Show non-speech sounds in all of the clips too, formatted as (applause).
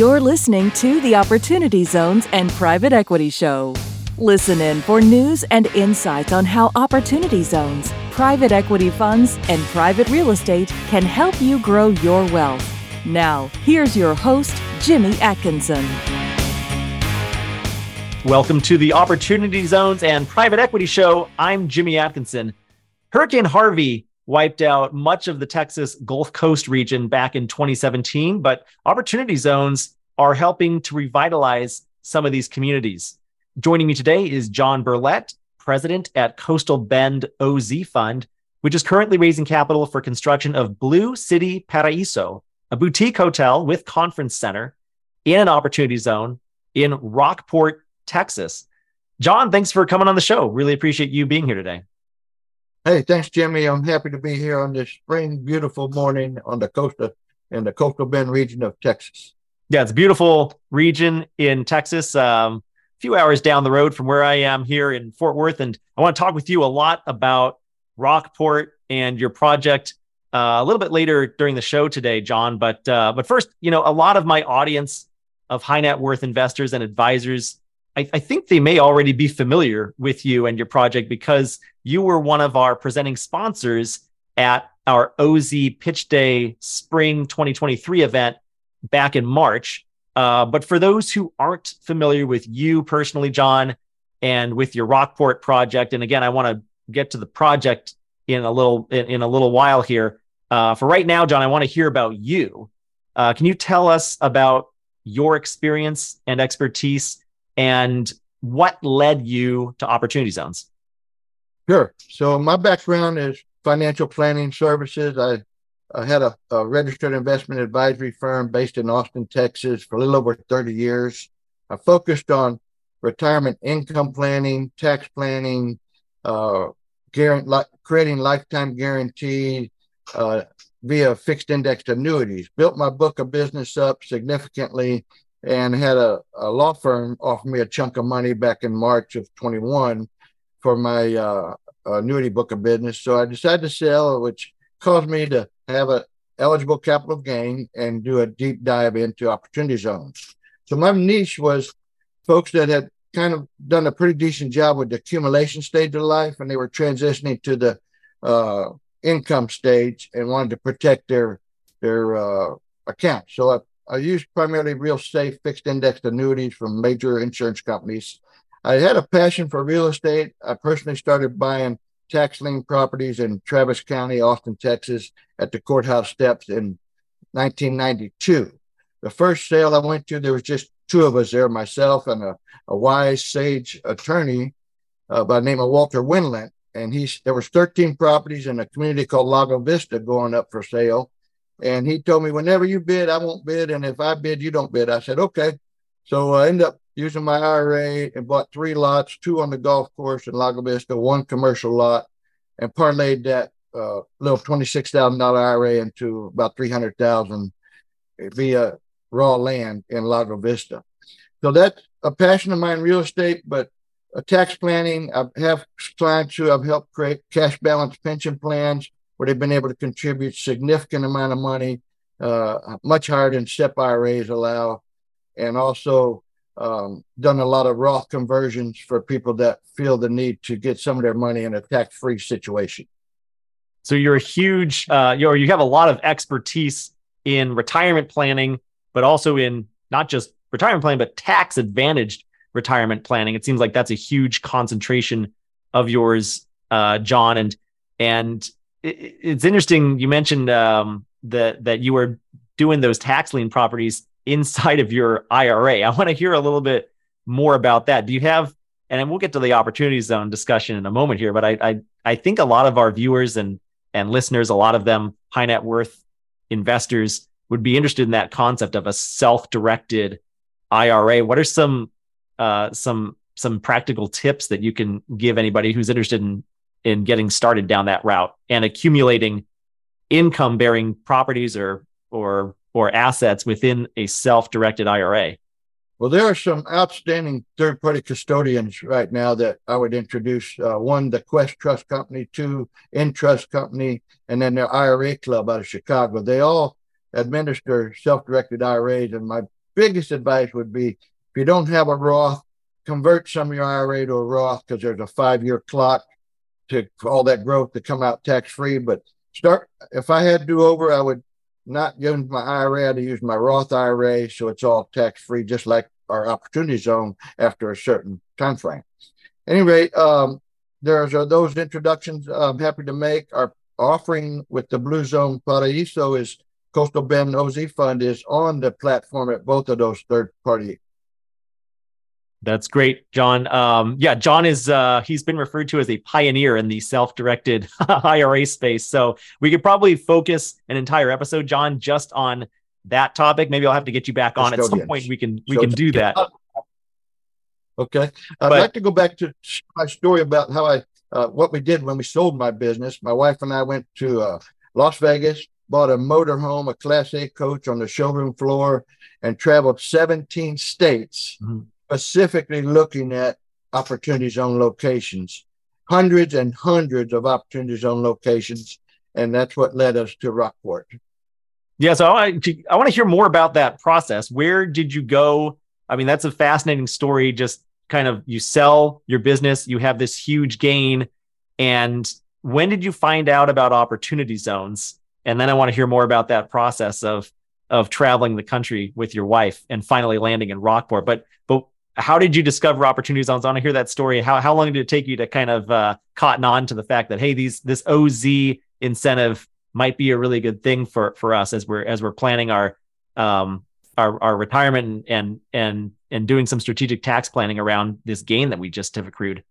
You're listening to the Opportunity Zones and Private Equity Show. Listen in for news and insights on how opportunity zones, private equity funds, and private real estate can help you grow your wealth. Now, here's your host, Jimmy Atkinson. Welcome to the Opportunity Zones and Private Equity Show. I'm Jimmy Atkinson. Hurricane Harvey wiped out much of the Texas Gulf Coast region back in 2017, but Opportunity Zones are helping to revitalize some of these communities. Joining me today is John Berlet, president at Coastal Bend OZ Fund, which is currently raising capital for construction of Blue City Paraiso, a boutique hotel with conference center in an opportunity zone in Rockport, Texas. John, thanks for coming on the show. Really appreciate you being here today. Hey, thanks, Jimmy. I'm happy to be here on this spring, beautiful morning on the coast of, in the coastal bend region of Texas. Yeah, it's a beautiful region in Texas. Um, a few hours down the road from where I am here in Fort Worth, and I want to talk with you a lot about Rockport and your project uh, a little bit later during the show today, John. But uh, but first, you know, a lot of my audience of high net worth investors and advisors I, I, think they may already be familiar with you and your project because you were one of our presenting sponsors at our OZ Pitch Day Spring 2023 event back in March. Uh, but for those who aren't familiar with you personally, John, and with your Rockport project, and again, I want to get to the project in a little in, in a little while here. Uh, for right now, John, I want to hear about you. Uh, can you tell us about your experience and expertise and what led you to Opportunity Zones? Sure. So my background is financial planning services. I, I had a, a, registered investment advisory firm based in Austin, Texas for a little over 30 years. I focused on retirement income planning, tax planning, uh, creating lifetime guarantee uh, via fixed indexed annuities. Built my book of business up significantly and had a, a, law firm offer me a chunk of money back in March of 21 for my uh, annuity book of business. So I decided to sell, which caused me to have a eligible capital gain and do a deep dive into opportunity zones. So my niche was folks that had kind of done a pretty decent job with the accumulation stage of life, and they were transitioning to the uh, income stage and wanted to protect their their uh, account. So I I use primarily real safe fixed indexed annuities from major insurance companies. I had a passion for real estate. I personally started buying tax lien properties in Travis County, Austin, Texas, at the courthouse steps in 1992. The first sale I went to, there was just two of us there, myself and a, a wise, sage attorney uh, by the name of Walter Winland. And he's there was 13 properties in a community called Lago Vista going up for sale. And he told me, whenever you bid, I won't bid. And if I bid, you don't bid. I said, okay. So I ended up using my IRA and bought three lots, two on the golf course in Lago Vista, one commercial lot, and parlayed that uh, little $26,000 IRA into about 300000 via raw land in Lago Vista. So that's a passion of mine, real estate, but tax planning. I have clients who I've helped create cash balance pension plans where they've been able to contribute significant amount of money, uh, much higher than SEP IRAs allow, and also um, done a lot of Roth conversions for people that feel the need to get some of their money in a tax-free situation. So you're a huge, uh, you you have a lot of expertise in retirement planning, but also in not just retirement planning, but tax advantaged retirement planning. It seems like that's a huge concentration of yours, uh, John. And and it, it's interesting. You mentioned um, that that you were doing those tax lien properties inside of your IRA. I want to hear a little bit more about that. Do you have? And we'll get to the opportunity zone discussion in a moment here, but I I, I think a lot of our viewers and and listeners, a lot of them high net worth investors would be interested in that concept of a self-directed IRA. What are some uh, some some practical tips that you can give anybody who's interested in in getting started down that route and accumulating income bearing properties or or or assets within a self-directed IRA? Well, there are some outstanding third-party custodians right now that I would introduce. Uh, one, the Quest Trust Company, two, Entrust Company, and then the IRA Club out of Chicago. They all administer self-directed IRAs, and my biggest advice would be if you don't have a Roth, convert some of your IRA to a Roth because there's a five year clock to all that growth to come out tax free. But start if I had to do over, I would not use my IRA, I'd use my Roth IRA so it's all tax free, just like our opportunity zone after a certain time frame. Anyway, um, there's uh, those introductions I'm happy to make. Our offering with the Blue Zone Paraíso is Coastal Bend OZ Fund is on the platform at both of those third party that's great, John. Um, yeah, John is uh, he's been referred to as a pioneer in the self-directed (laughs) IRA space. So we could probably focus an entire episode, John, just on that topic. Maybe I'll have to get you back on at some point. We can we can do that. Okay, I'd but, like to go back to my story about how I uh, what we did when we sold my business. My wife and I went to uh, Las Vegas, bought a motorhome, a Class A coach on the showroom floor, and traveled 17 states. Mm-hmm specifically looking at opportunity zone locations, hundreds and hundreds of opportunity zone locations. And that's what led us to Rockport. Yeah, so I, I want to hear more about that process. Where did you go? I mean, that's a fascinating story. Just kind of you sell your business, you have this huge gain. And when did you find out about opportunity zones? And then I want to hear more about that process of of traveling the country with your wife and finally landing in Rockport. But but how did you discover opportunity zones? I want to hear that story. How how long did it take you to kind of uh, cotton on to the fact that hey, these this OZ incentive might be a really good thing for for us as we're as we're planning our um our our retirement and and and doing some strategic tax planning around this gain that we just have accrued.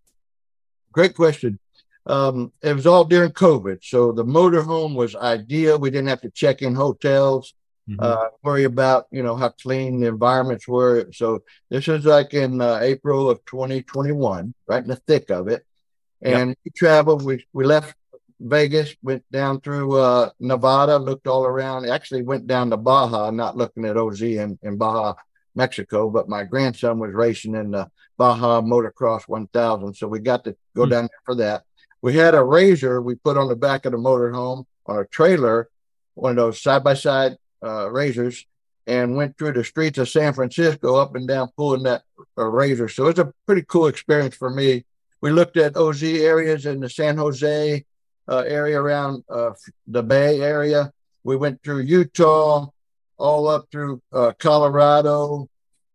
Great question. Um, it was all during COVID, so the motorhome was ideal. We didn't have to check in hotels mm-hmm. uh, worry about you know how clean the environments were. So this was like in uh, April of 2021, right in the thick of it, and yep. we traveled. We we left Vegas, went down through uh, Nevada, looked all around. Actually, went down to Baja, not looking at OZ in, in Baja, Mexico, but my grandson was racing in the Baja Motocross 1000, so we got to go mm-hmm. down there for that. We had a RZR we put on the back of the motorhome on a trailer, one of those side by side uh, RZRs and went through the streets of San Francisco up and down pulling that uh, RZR. So it's a pretty cool experience for me. We looked at OZ areas in the San Jose uh, area around uh, the Bay Area. We went through Utah, all up through uh, Colorado,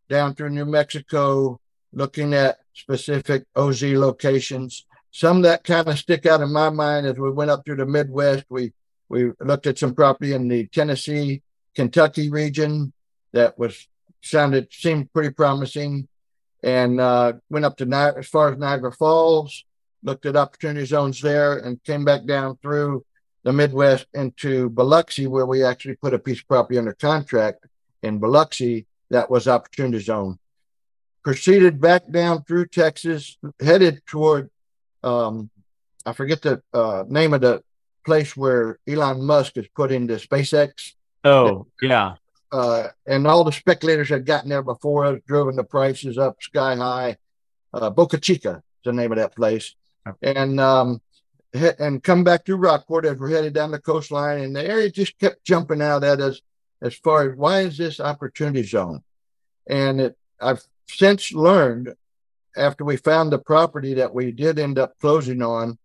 down through New Mexico, looking at specific OZ locations. Some that kind of stick out in my mind as we went up through the Midwest. We we looked at some property in the Tennessee Kentucky region that was sounded seemed pretty promising, and uh, went up to Ni- as far as Niagara Falls, looked at opportunity zones there, and came back down through the Midwest into Biloxi, where we actually put a piece of property under contract in Biloxi that was opportunity zone. Proceeded back down through Texas, headed toward um, I forget the uh, name of the place where Elon Musk is put into SpaceX Oh, yeah. Uh, and all the speculators had gotten there before us, driven the prices up sky high. Uh, Boca Chica is the name of that place. And um, and come back to Rockport as we're headed down the coastline, and the area just kept jumping out at us as far as why is this opportunity zone? And it, I've since learned after we found the property that we did end up closing on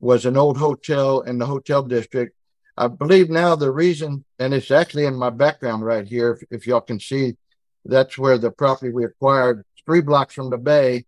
was an old hotel in the hotel district I believe now the reason, and it's actually in my background right here, if, if y'all can see, that's where the property we acquired, three blocks from the bay.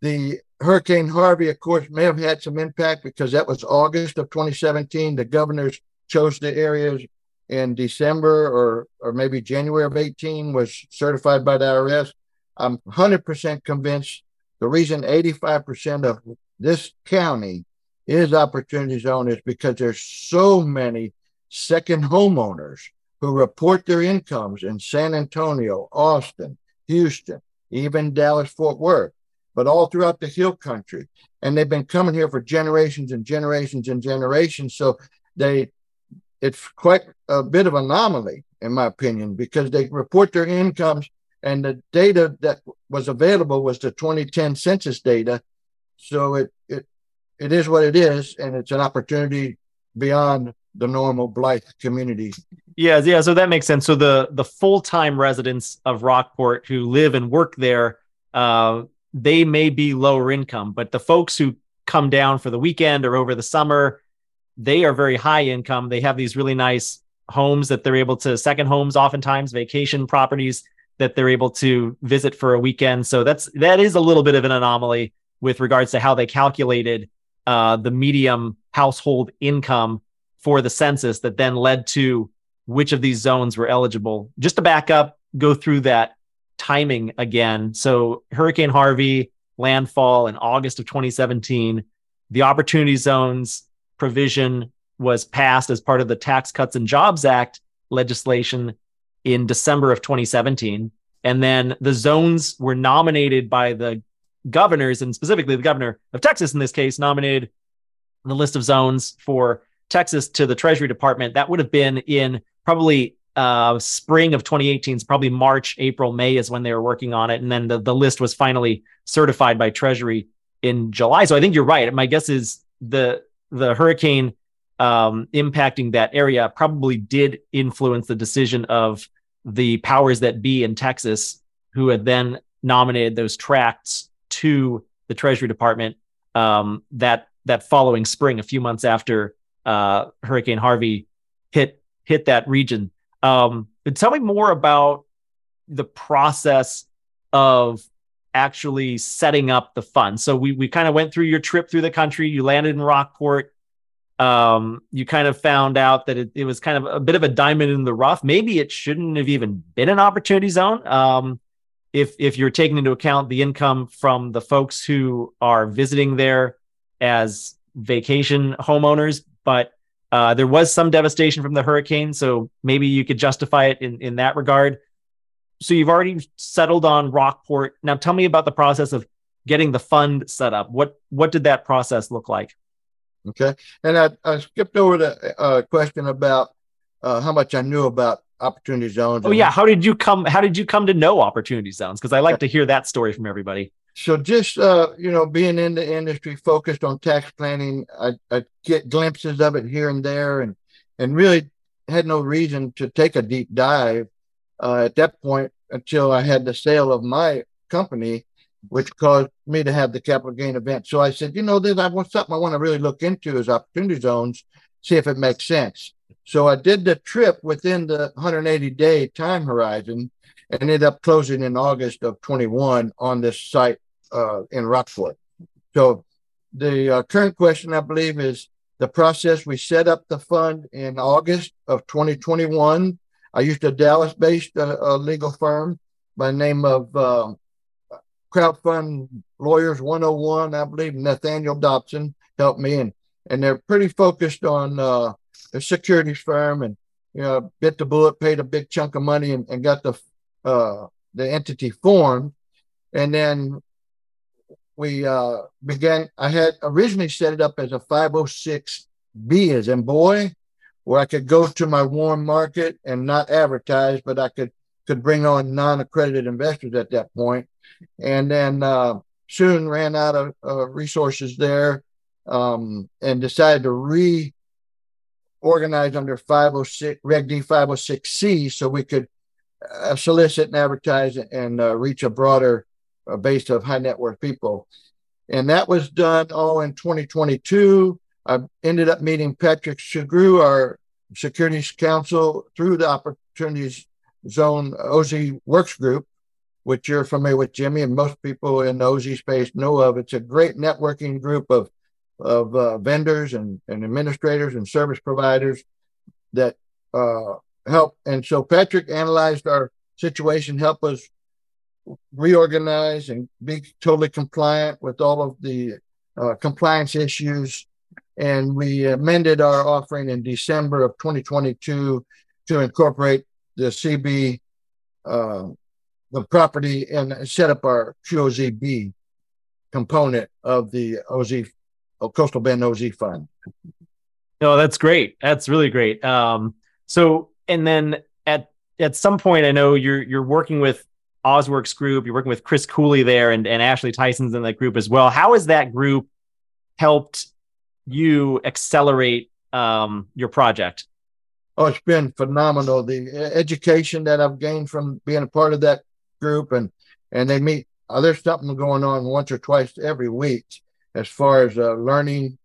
The Hurricane Harvey, of course, may have had some impact because that was August of 2017. The governors chose the areas in December or or maybe January of 18 was certified by the IRS. I'm 100% convinced the reason 85% of this county is opportunity zone is because there's so many second homeowners who report their incomes in San Antonio, Austin, Houston, even Dallas, Fort Worth, but all throughout the hill country. And they've been coming here for generations and generations and generations. So they it's quite a bit of anomaly, in my opinion, because they report their incomes and the data that was available was the 2010 census data. So it, it is what it is, and it's an opportunity beyond the normal Blythe community. Yeah, yeah. So that makes sense. So the the full time residents of Rockport who live and work there, uh, they may be lower income, but the folks who come down for the weekend or over the summer, they are very high income. They have these really nice homes that they're able to second homes, oftentimes vacation properties that they're able to visit for a weekend. So that's that is a little bit of an anomaly with regards to how they calculated uh, the medium household income for the census that then led to which of these zones were eligible. Just to back up, go through that timing again. So Hurricane Harvey landfall in August of 2017. The opportunity zones provision was passed as part of the Tax Cuts and Jobs Act legislation in December of 2017. And then the zones were nominated by the governors, and specifically the governor of Texas in this case, nominated the list of zones for Texas to the Treasury Department. That would have been in probably uh, spring of 2018, it's probably March, April, May is when they were working on it. And then the, the list was finally certified by Treasury in July. So I think you're right. My guess is the the hurricane um, impacting that area probably did influence the decision of the powers that be in Texas, who had then nominated those tracts to the Treasury Department um, that that following spring, a few months after uh, Hurricane Harvey hit hit that region. Um, tell me more about the process of actually setting up the fund. So we we kind of went through your trip through the country. You landed in Rockport. Um, you kind of found out that it, it was kind of a bit of a diamond in the rough. Maybe it shouldn't have even been an opportunity zone. Um, if if you're taking into account the income from the folks who are visiting there as vacation homeowners, but uh, there was some devastation from the hurricane, so maybe you could justify it in in that regard. So you've already settled on Rockport. Now tell me about the process of getting the fund set up. What what did that process look like? Okay, and I, I skipped over the uh, question about uh, how much I knew about opportunity zones. Oh yeah, how did you come? How did you come to know opportunity zones? Because I like to hear that story from everybody. So just uh, you know, being in the industry, focused on tax planning, I, I get glimpses of it here and there, and and really had no reason to take a deep dive uh, at that point until I had the sale of my company, which caused me to have the capital gain event. So I said, you know, this I want something I want to really look into is opportunity zones, see if it makes sense. So I did the trip within the 180 day time horizon and ended up closing in August of 21 on this site uh, in Rockport. So the uh, current question, I believe, is the process. We set up the fund in August of 2021. I used a Dallas-based uh, legal firm by the name of uh, Crowdfund Lawyers 101. I believe Nathaniel Dobson helped me, and and they're pretty focused on uh, a securities firm, and you know, bit the bullet, paid a big chunk of money, and, and got the uh, the entity formed, and then we uh, began. I had originally set it up as a 506B, as in boy, where I could go to my warm market and not advertise, but I could could bring on non-accredited investors at that point, and then uh, soon ran out of uh, resources there, um, and decided to reorganize under 506 Reg D 506C, so we could uh, solicit and advertise and uh, reach a broader a base of high net worth people. And that was done all in 2022. I ended up meeting Patrick Shagru, our Securities Counsel, through the Opportunities Zone OZ Works Group, which you're familiar with, Jimmy, and most people in the OZ space know of. It's a great networking group of, of uh, vendors and, and administrators and service providers that uh, help. And so Patrick analyzed our situation, helped us reorganize and be totally compliant with all of the uh, compliance issues. And we amended our offering in December of 2022 to incorporate the CB, uh, the property, and set up our QOZB component of the OZ, Coastal Bend OZ Fund. No, that's great. That's really great. Um, so, and then at at some point, I know you're you're working with Ozworks group. You're working with Chris Cooley there and, and Ashley Tison's in that group as well. How has that group helped you accelerate um, your project? Oh, it's been phenomenal. The education that I've gained from being a part of that group, and and they meet. Uh, there's something going on once or twice every week as far as uh, learning,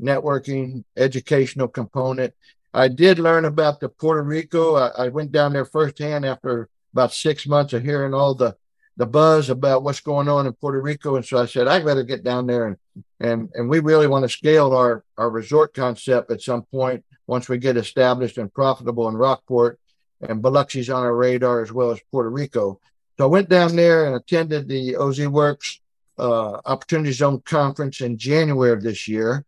networking, educational component. I did learn about the Puerto Rico. I, I went down there firsthand after about six months of hearing all the the buzz about what's going on in Puerto Rico. And so I said, I better get down there and and and we really want to scale our our resort concept at some point once we get established and profitable in Rockport. And Biloxi's on our radar as well as Puerto Rico. So I went down there and attended the OZ Works uh, Opportunity Zone Conference in January of this year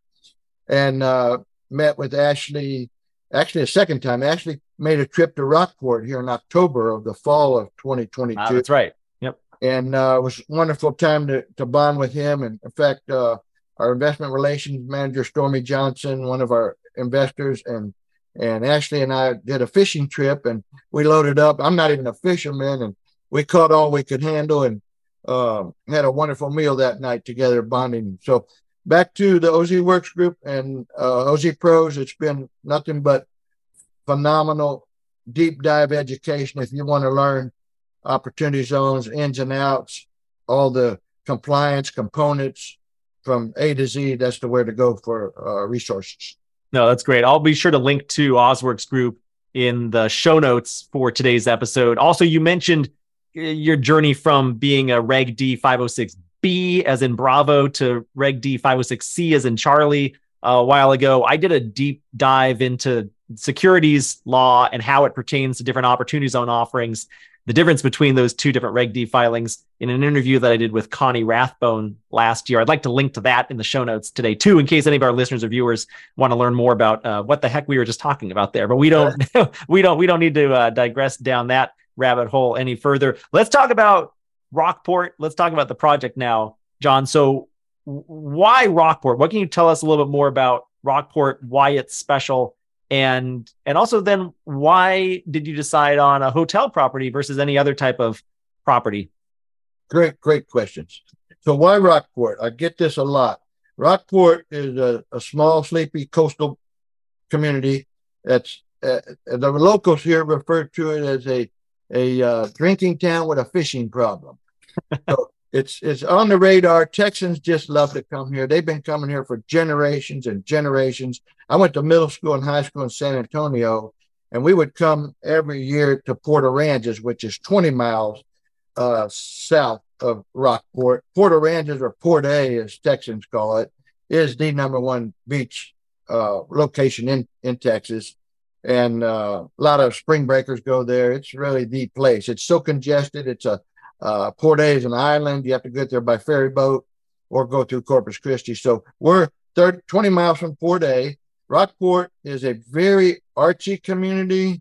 and uh, met with Ashley, actually a second time. Ashley made a trip to Rockport here in October of the fall of 2022. Ah, that's right Yep. and uh, it was a wonderful time to, to bond with him. And in fact, uh, our investment relations manager, Stormy Johnson, one of our investors, and and Ashley and I did a fishing trip, and we loaded up. I'm not even a fisherman, and we caught all we could handle, and uh, had a wonderful meal that night together, bonding. So back to the OZ Works Group and uh, OZ Pros. It's been nothing but phenomenal deep dive education. If you want to learn opportunity zones, ins and outs, all the compliance components from A to Z. That's the way to go for uh, resources. No, that's great. I'll be sure to link to Ozworks Group in the show notes for today's episode. Also, you mentioned your journey from being a Reg D 506B as in Bravo to Reg D 506C as in Charlie uh, a while ago. I did a deep dive into securities law and how it pertains to different opportunity zone offerings the difference between those two different Reg D filings in an interview that I did with Connie Rathbone last year. I'd like to link to that in the show notes today too, in case any of our listeners or viewers want to learn more about uh, what the heck we were just talking about there. But we don't, (laughs) we don't, we don't need to uh, digress down that rabbit hole any further. Let's talk about Rockport. Let's talk about the project now, John. So, why Rockport? What can you tell us a little bit more about Rockport? Why it's special? and and also then why did you decide on a hotel property versus any other type of property great great questions so why rockport i get this a lot rockport is a, a small sleepy coastal community that's uh, the locals here refer to it as a a uh, drinking town with a fishing problem so (laughs) it's it's on the radar. Texans just love to come here. They've been coming here for generations and generations. I went to middle school and high school in San Antonio, and we would come every year to Port Aransas, which is 20 miles uh, south of Rockport. Port Aransas, or Port A, as Texans call it, is the number one beach uh, location in in Texas, and uh, a lot of spring breakers go there. It's really the place. It's so congested. It's a uh, Port A is an island. You have to get there by ferry boat or go through Corpus Christi. So we're 30, 20 miles from Port A. Rockport is a very artsy community,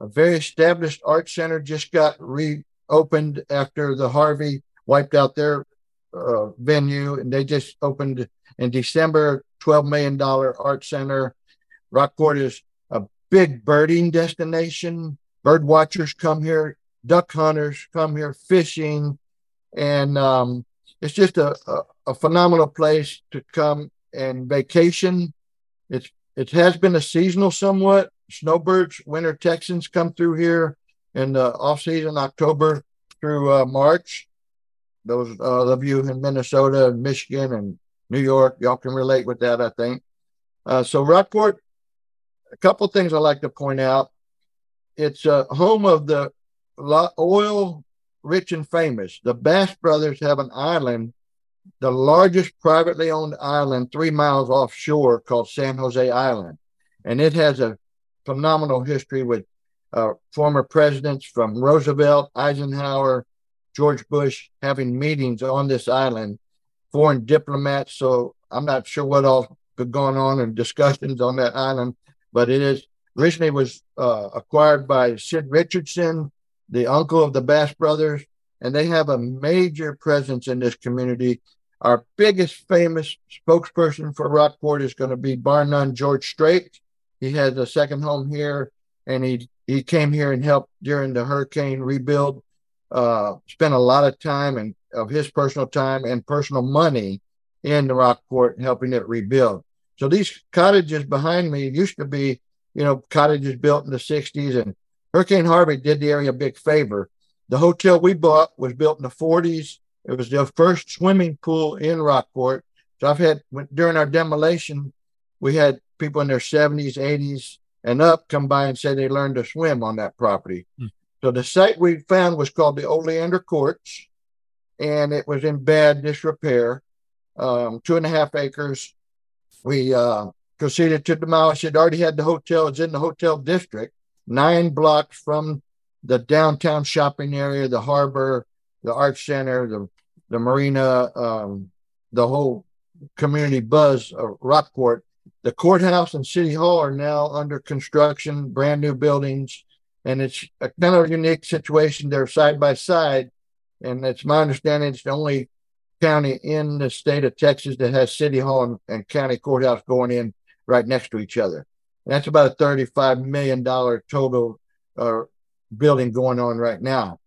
a very established art center just got reopened after the Harvey wiped out their uh, venue, and they just opened in December, $12 million art center. Rockport is big birding destination. Bird watchers come here duck hunters come here fishing, and um, it's just a, a, a, phenomenal place to come and vacation. It's it has been a seasonal somewhat. Snowbirds, winter Texans come through here in the off season, October through uh, March. Those uh, of you in Minnesota and Michigan and New York, y'all can relate with that, I think. Uh, so Rockport, a couple things I like to point out. It's a home of the oil rich and famous. The Bass Brothers have an island, the largest privately owned island three miles offshore called San Jose Island. And it has a phenomenal history with uh, former presidents from Roosevelt, Eisenhower, George Bush having meetings on this island, foreign diplomats. So I'm not sure what all going on and discussions on that island, but it is originally was uh, acquired by Sid Richardson, the uncle of the Bass brothers, and they have a major presence in this community. Our biggest famous spokesperson for Rockport is going to be bar none George Strait. He has a second home here, and he he came here and helped during the hurricane rebuild. Uh, spent a lot of time and of his personal time and personal money in the Rockport helping it rebuild. So these cottages behind me used to be you know, cottages built in the 60s. And Hurricane Harvey did the area a big favor. The hotel we bought was built in the 40s. It was the first swimming pool in Rockport. So I've had, during our demolition, we had people in their 70s, 80s, and up come by and say they learned to swim on that property. Hmm. So the site we found was called the Oleander Courts, and it was in bad disrepair, um, two and a half acres. We uh, proceeded to demolish it. Already had the hotel. It's in the hotel district, nine blocks from the downtown shopping area, the harbor, the art center, the the marina, um, the whole community buzz of Rockport. The courthouse and city hall are now under construction, brand new buildings, and it's a kind of unique situation. They're side by side, and it's my understanding it's the only county in the state of Texas that has city hall and, and county courthouse going in right next to each other. And that's about a $35 million total uh, building going on right now.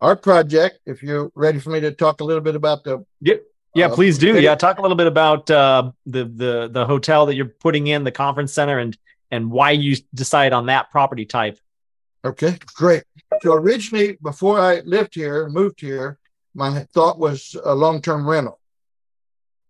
Our project, if you're ready for me to talk a little bit about the yep. Yeah, uh, please do. Yeah, talk a little bit about uh, the the the hotel that you're putting in, the conference center, and and why you decide on that property type. Okay, great. So originally, before I lived here, moved here, my thought was a long-term rental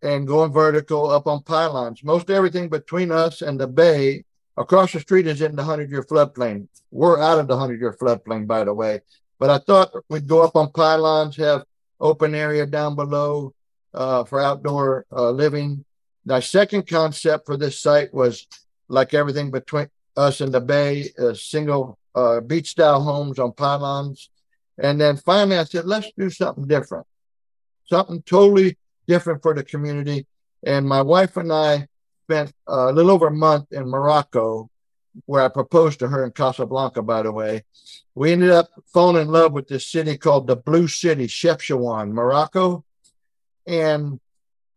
and going vertical up on pylons. Most everything between us and the bay across the street is in the 100 year floodplain. We're out of the 100 year floodplain, by the way. But I thought we'd go up on pylons, have open area down below uh, for outdoor uh, living. My second concept for this site was like everything between us and the bay, uh, single beach style homes on pylons. And then finally, I said, let's do something different, something totally different for the community. And my wife and I spent a little over a month in Morocco, where I proposed to her in Casablanca, by the way. We ended up falling in love with this city called the Blue City, Chefchaouen, Morocco. And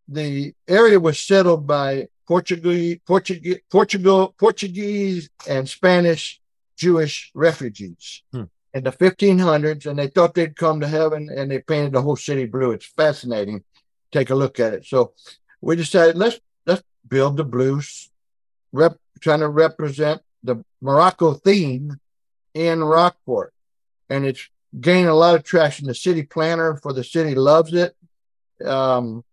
the area was settled by Portuguese, Portuguese, Portugal, Portuguese and Spanish Jewish refugees. Hmm in the 1500s and they thought they'd come to heaven and they painted the whole city blue. It's fascinating take a look at it. So we decided let's let's build the blues, rep, trying to represent the Morocco theme in Rockport, and it's gained a lot of traction. The city planner for the city loves it. Um,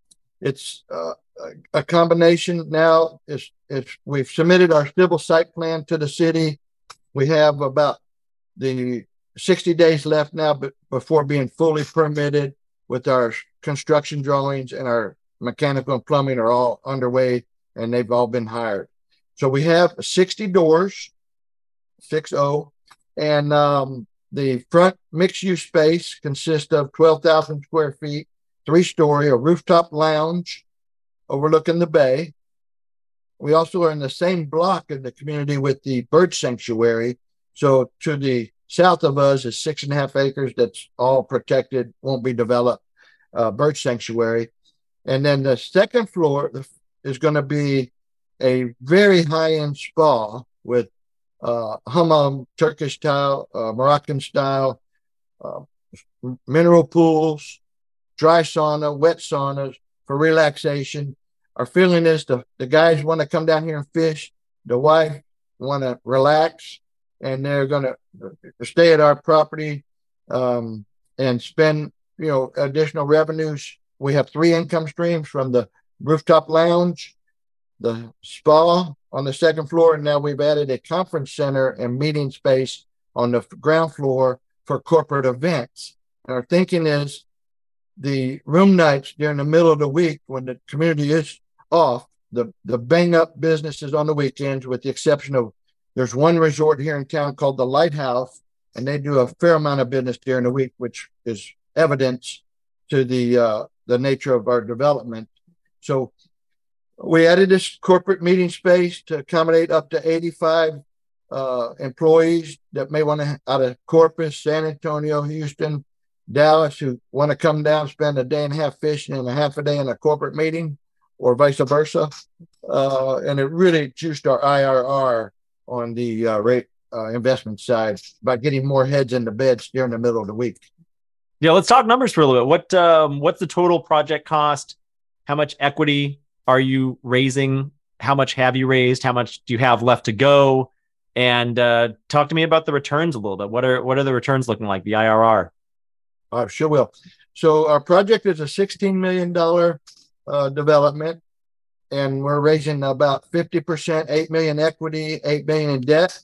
it's uh, a combination now. It's it's we've submitted our civil site plan to the city. We have about the 60 days left now, but before being fully permitted with our construction drawings and our mechanical and plumbing are all underway and they've all been hired. So we have 60 doors, 6-0, and um, the front mixed use space consists of 12,000 square feet, three story, a rooftop lounge overlooking the bay. We also are in the same block in the community with the bird sanctuary. So to the south of us is six and a half acres that's all protected, won't be developed uh, bird sanctuary. And then the second floor is going to be a very high end spa with uh, hammam, Turkish style, uh, Moroccan style, uh, mineral pools, dry sauna, wet saunas for relaxation. Our feeling is the, the guys want to come down here and fish. The wife want to relax, and they're going to stay at our property um, and spend you know, additional revenues. We have three income streams from the rooftop lounge, the spa on the second floor, and now we've added a conference center and meeting space on the ground floor for corporate events. And our thinking is the room nights during the middle of the week when the community is off, the, the bang up businesses on the weekends, with the exception of there's one resort here in town called the Lighthouse, and they do a fair amount of business during the week, which is evidence to the uh, the nature of our development. So we added this corporate meeting space to accommodate up to 85 uh, employees that may want to out of Corpus, San Antonio, Houston, Dallas, who want to come down, spend a day and a half fishing and a half a day in a corporate meeting, or vice versa. Uh, and it really juiced our IRR on the uh, rate uh, investment side by getting more heads in the beds during the middle of the week. Yeah, let's talk numbers for a little bit. What um, what's the total project cost? How much equity are you raising? How much have you raised? How much do you have left to go? and uh, talk to me about the returns a little bit. What are what are the returns looking like? The IRR. I uh, sure will. So our project is a sixteen million dollar uh, development, and we're raising about fifty percent, eight million equity, eight million in debt.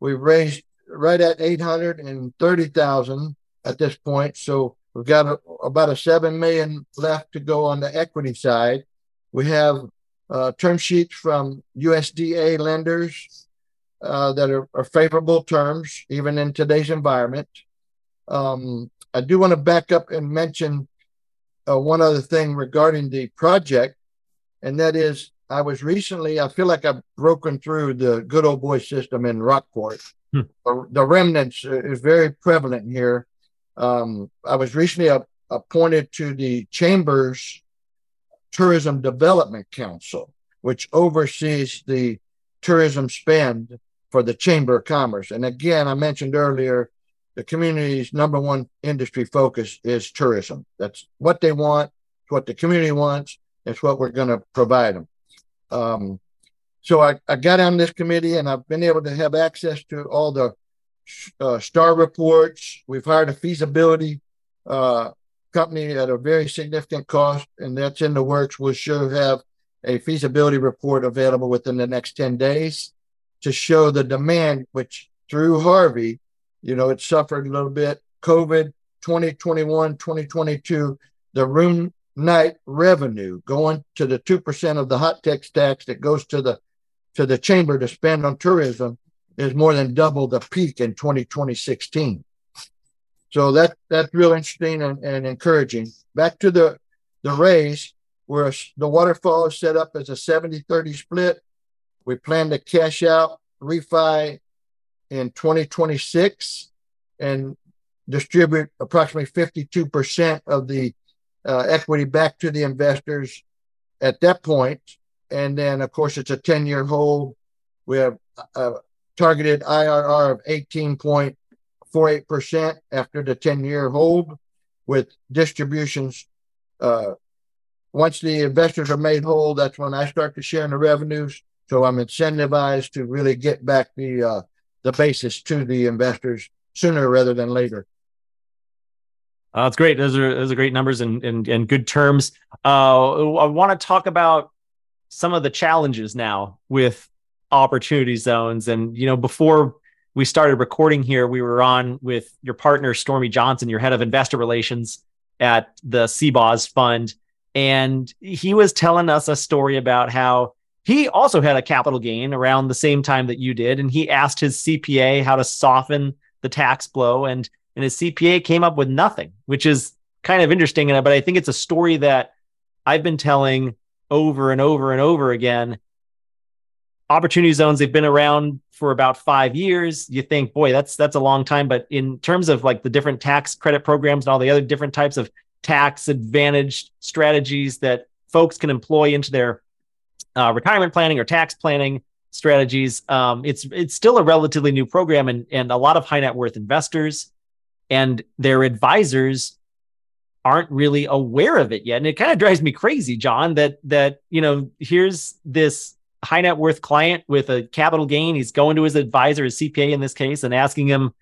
We've raised right at eight hundred and thirty thousand at this point. So we've got a, about a seven million left to go on the equity side. We have uh, term sheets from USDA lenders uh, that are, are, favorable terms, even in today's environment. Um, I do want to back up and mention uh, one other thing regarding the project, and that is I was recently, I feel like I've broken through the good old boy system in Rockport. Hmm. The, the, remnants is very prevalent here. Um, I was recently appointed to the Chamber's Tourism Development Council, which oversees the tourism spend for the Chamber of Commerce. And again, I mentioned earlier, the community's number one industry focus is tourism. That's what they want, it's what the community wants, it's what we're going to provide them. Um, so I, I got on this committee and I've been able to have access to all the uh, star reports. We've hired a feasibility uh, company at a very significant cost, and that's in the works. We'll sure have a feasibility report available within the next 10 days to show the demand, which through Harvey, you know, it suffered a little bit. COVID 2021, 2022, the room night revenue going to the 2% of the hot tax tax that goes to the to the chamber to spend on tourism is more than double the peak in 2016. So that that's real interesting and, and encouraging. Back to the the raise, where the waterfall is set up as a 70-30 split. We plan to cash out refi in 2026 and distribute approximately 52% of the uh, equity back to the investors at that point. And then, of course, it's a 10 year hold. We have a targeted IRR of 18.48% after the 10 year hold with distributions. Uh, once the investors are made whole, that's when I start to share in the revenues. So I'm incentivized to really get back the uh, the basis to the investors sooner rather than later. Uh, that's great. Those are those are great numbers and and, and good terms. Uh, I want to talk about some of the challenges now with opportunity zones. And you know, before we started recording here, we were on with your partner Stormy Johnson, your head of investor relations at the CBOZ Fund, and he was telling us a story about how he also had a capital gain around the same time that you did, and he asked his CPA how to soften the tax blow, and and his CPA came up with nothing, which is kind of interesting. But I think it's a story that I've been telling over and over and over again. Opportunity zones, they've been around for about five years. You think, boy, that's that's a long time. But in terms of like the different tax credit programs and all the other different types of tax advantaged strategies that folks can employ into their uh, retirement planning or tax planning strategies. Um, it's it's still a relatively new program, and and a lot of high net worth investors and their advisors aren't really aware of it yet. And it kind of drives me crazy, John, that that you know here's this high net worth client with a capital gain. He's going to his advisor, his CPA in this case, and asking him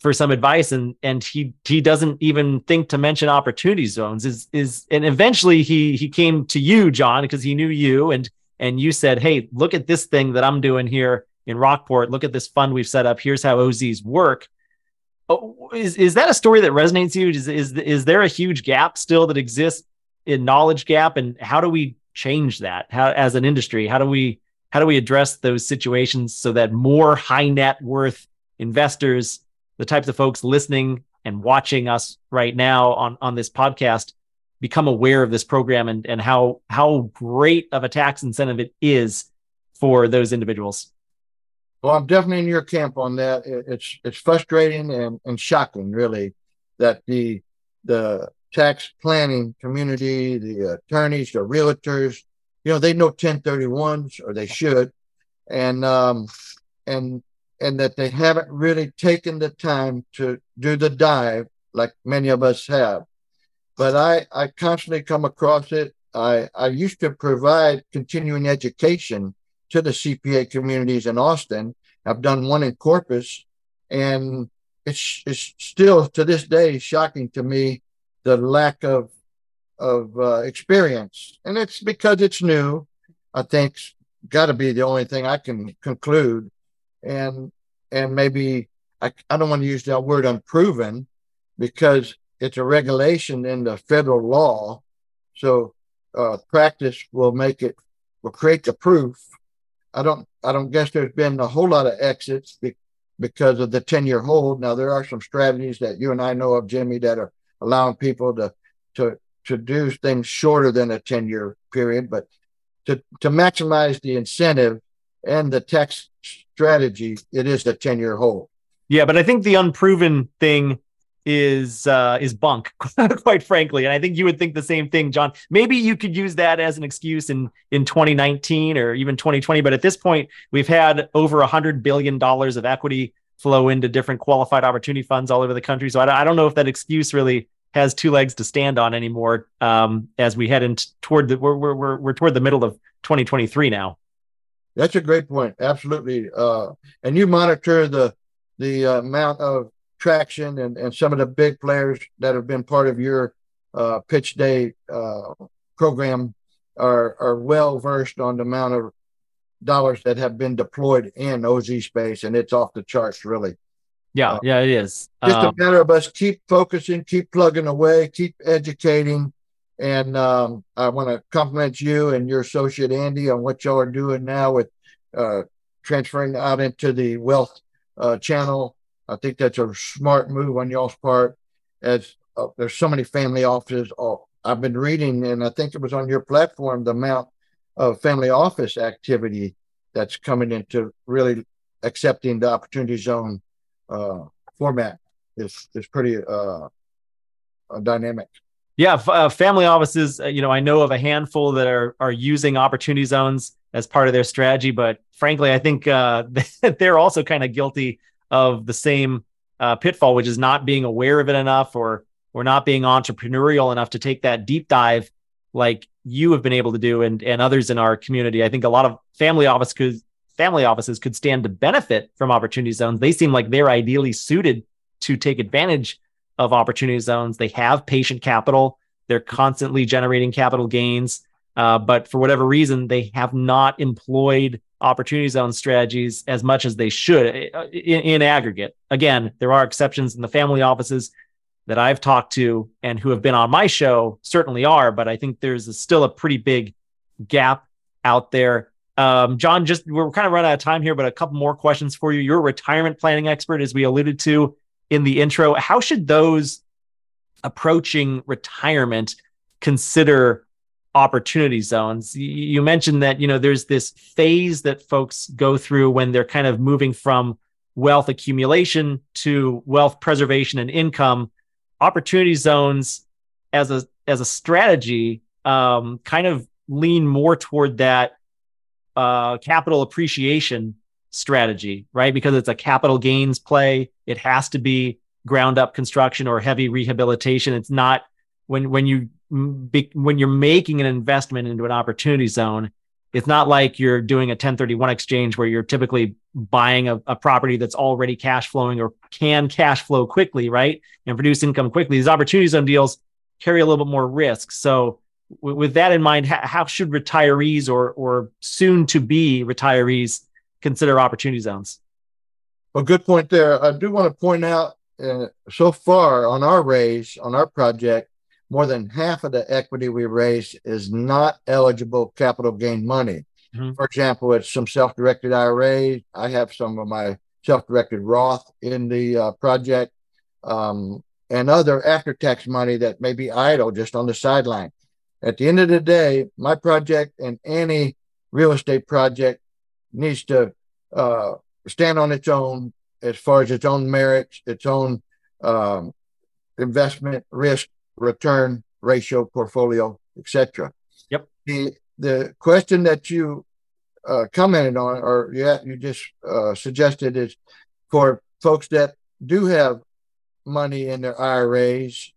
for some advice and and he he doesn't even think to mention opportunity zones is is and eventually he he came to you john because he knew you and and you said, Hey, look at this thing that I'm doing here in Rockport. Look at this fund we've set up. Here's how OZs work. Oh, is, is that a story that resonates you? Is, is, is there a huge gap still that exists in knowledge gap? And how do we change that how, as an industry? How do we, how do we address those situations so that more high net worth investors, the types of folks listening and watching us right now on, on this podcast become aware of this program and, and how how great of a tax incentive it is for those individuals. Well, I'm definitely in your camp on that. It's it's frustrating and, and shocking, really, that the the tax planning community, the attorneys, the realtors, you know, they know 1031s or they should, and um, and and that they haven't really taken the time to do the dive like many of us have but I, I constantly come across it. I, I used to provide continuing education to the CPA communities in Austin. I've done one in Corpus, and it's it's still to this day shocking to me the lack of of uh, experience, and it's because it's new. I think got to be the only thing I can conclude, and and maybe I I don't want to use that word unproven because it's a regulation in the federal law, so uh, practice will make it will create the proof. I don't I don't guess there's been a whole lot of exits be, because of the 10 year hold. Now there are some strategies that you and I know of, Jimmy, that are allowing people to to to do things shorter than a 10 year period, but to to maximize the incentive and the tax strategy, it is the 10 year hold. Yeah, but I think the unproven thing is uh is bunk (laughs) quite frankly. And i think you would think the same thing john. Maybe you could use that as an excuse in in 2019 or even 2020 but at this point we've had over a hundred billion dollars of equity flow into different qualified opportunity funds all over the country. So I, I don't know if that excuse really has two legs to stand on anymore um as we head into toward the we're we're we're, toward the middle of 2023 now. That's a great point. Absolutely. Uh and you monitor the the amount of traction and, and some of the big players that have been part of your uh, pitch day uh, program are, are well versed on the amount of dollars that have been deployed in OZ space, and it's off the charts, really. Yeah, uh, yeah, it is. Just um, a matter of us keep focusing, keep plugging away, keep educating. And um, I want to compliment you and your associate Andy on what y'all are doing now with uh, transferring out into the wealth uh, channel I think that's a smart move on y'all's part. As uh, there's so many family offices. Oh, I've been reading, and I think it was on your platform, the amount of family office activity that's coming into really accepting the opportunity zone uh, format is is pretty uh, dynamic. Yeah, uh, family offices. Uh, you know, I know of a handful that are are using opportunity zones as part of their strategy, but frankly, I think uh, (laughs) they're also kind of guilty of the same uh, pitfall, which is not being aware of it enough or or not being entrepreneurial enough to take that deep dive like you have been able to do and and others in our community. I think a lot of family office could family offices could stand to benefit from opportunity zones. They seem like they're ideally suited to take advantage of opportunity zones. They have patient capital. They're constantly generating capital gains. Uh, but for whatever reason, they have not employed opportunity zone strategies as much as they should uh, in, in, aggregate. Again, there are exceptions in the family offices that I've talked to and who have been on my show certainly are, but I think there's a, still a pretty big gap out there. Um, John, just we're kind of running out of time here, but a couple more questions for you. You're a retirement planning expert, as we alluded to in the intro. How should those approaching retirement consider opportunity zones. You mentioned that, you know, there's this phase that folks go through when they're kind of moving from wealth accumulation to wealth preservation and income. Opportunity zones as a as a strategy um, kind of lean more toward that uh, capital appreciation strategy, right? Because it's a capital gains play. It has to be ground up construction or heavy rehabilitation. It's not when when you be, when you're making an investment into an opportunity zone, it's not like you're doing a 1031 exchange where you're typically buying a, a, property that's already cash flowing or can cash flow quickly, right? And produce income quickly. These opportunity zone deals carry a little bit more risk. So, w- with that in mind, how, how should retirees or or soon to be retirees consider opportunity zones? Well, good point there. I do want to point out uh, so far on our raise on our project, more than half of the equity we raised is not eligible capital gain money. Mm-hmm. For example, it's some self directed IRAs. I have some of my self directed Roth in the uh, project um, and other after tax money that may be idle just on the sideline. At the end of the day, my project and any real estate project needs to uh, stand on its own as far as its own merits, its own um, investment risk return ratio portfolio, etc. Yep. The the question that you uh, commented on, or yeah, you just uh, suggested is for folks that do have money in their IRAs,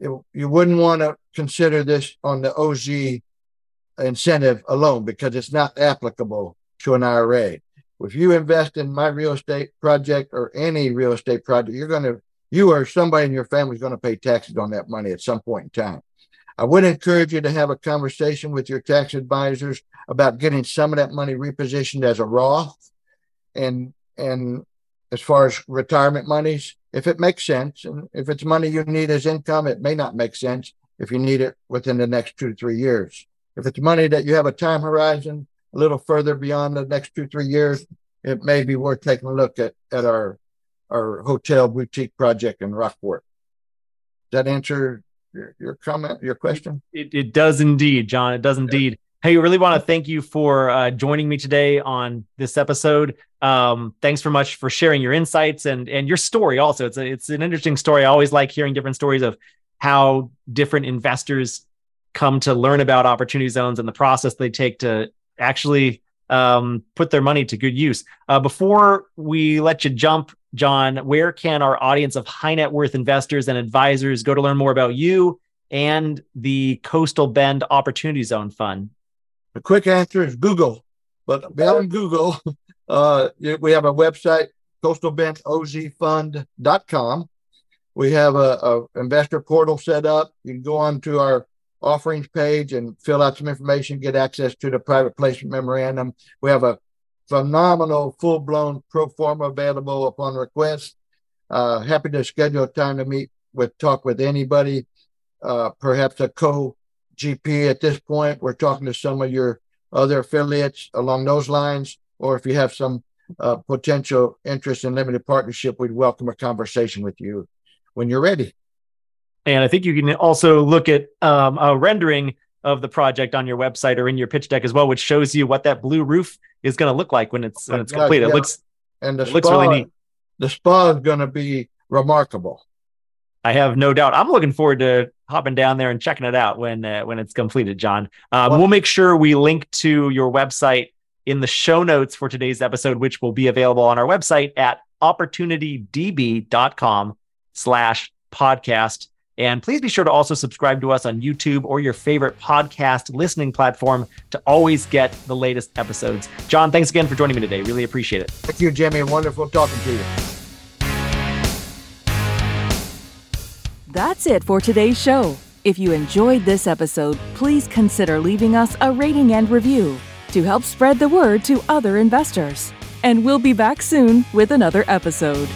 it, you wouldn't want to consider this on the OZ incentive alone because it's not applicable to an IRA. if you invest in my real estate project or any real estate project, you're going to, you or somebody in your family is going to pay taxes on that money at some point in time. I would encourage you to have a conversation with your tax advisors about getting some of that money repositioned as a Roth and and as far as retirement monies, if it makes sense, and if it's money you need as income, it may not make sense if you need it within the next two to three years. If it's money that you have a time horizon a little further beyond the next two, three years, it may be worth taking a look at, at our our hotel boutique project in Rockport. Does that answer your, your comment, your question? It, it does indeed, John. It does indeed. Hey, I really want to thank you for uh, joining me today on this episode. Um, thanks very much for sharing your insights and and your story. Also, it's a, it's an interesting story. I always like hearing different stories of how different investors come to learn about opportunity zones and the process they take to actually um, put their money to good use. Uh, before we let you jump, John, where can our audience of high net worth investors and advisors go to learn more about you and the Coastal Bend Opportunity Zone Fund? The quick answer is Google. But beyond Google, (laughs) uh, we have a website, coastalbendozfund.com. We have a, a investor portal set up. You can go on to our offerings page and fill out some information, get access to the private placement memorandum. We have a phenomenal full blown pro forma available upon request. Uh, happy to schedule a time to meet with, talk with anybody, uh, perhaps a co GP at this point. We're talking to some of your other affiliates along those lines, or if you have some uh, potential interest in limited partnership, we'd welcome a conversation with you when you're ready. And I think you can also look at um, a rendering of the project on your website or in your pitch deck as well, which shows you what that blue roof is going to look like when it's when it's complete. Yeah. It looks and the spa, looks really neat. The spa is going to be remarkable. I have no doubt. I'm looking forward to hopping down there and checking it out when uh, when it's completed, John. Um, well, we'll make sure we link to your website in the show notes for today's episode, which will be available on our website at opportunitydb.com slash podcast. And please be sure to also subscribe to us on YouTube or your favorite podcast listening platform to always get the latest episodes. John, thanks again for joining me today. Really appreciate it. Thank you, Jimmy. Wonderful talking to you. That's it for today's show. If you enjoyed this episode, please consider leaving us a rating and review to help spread the word to other investors. And we'll be back soon with another episode.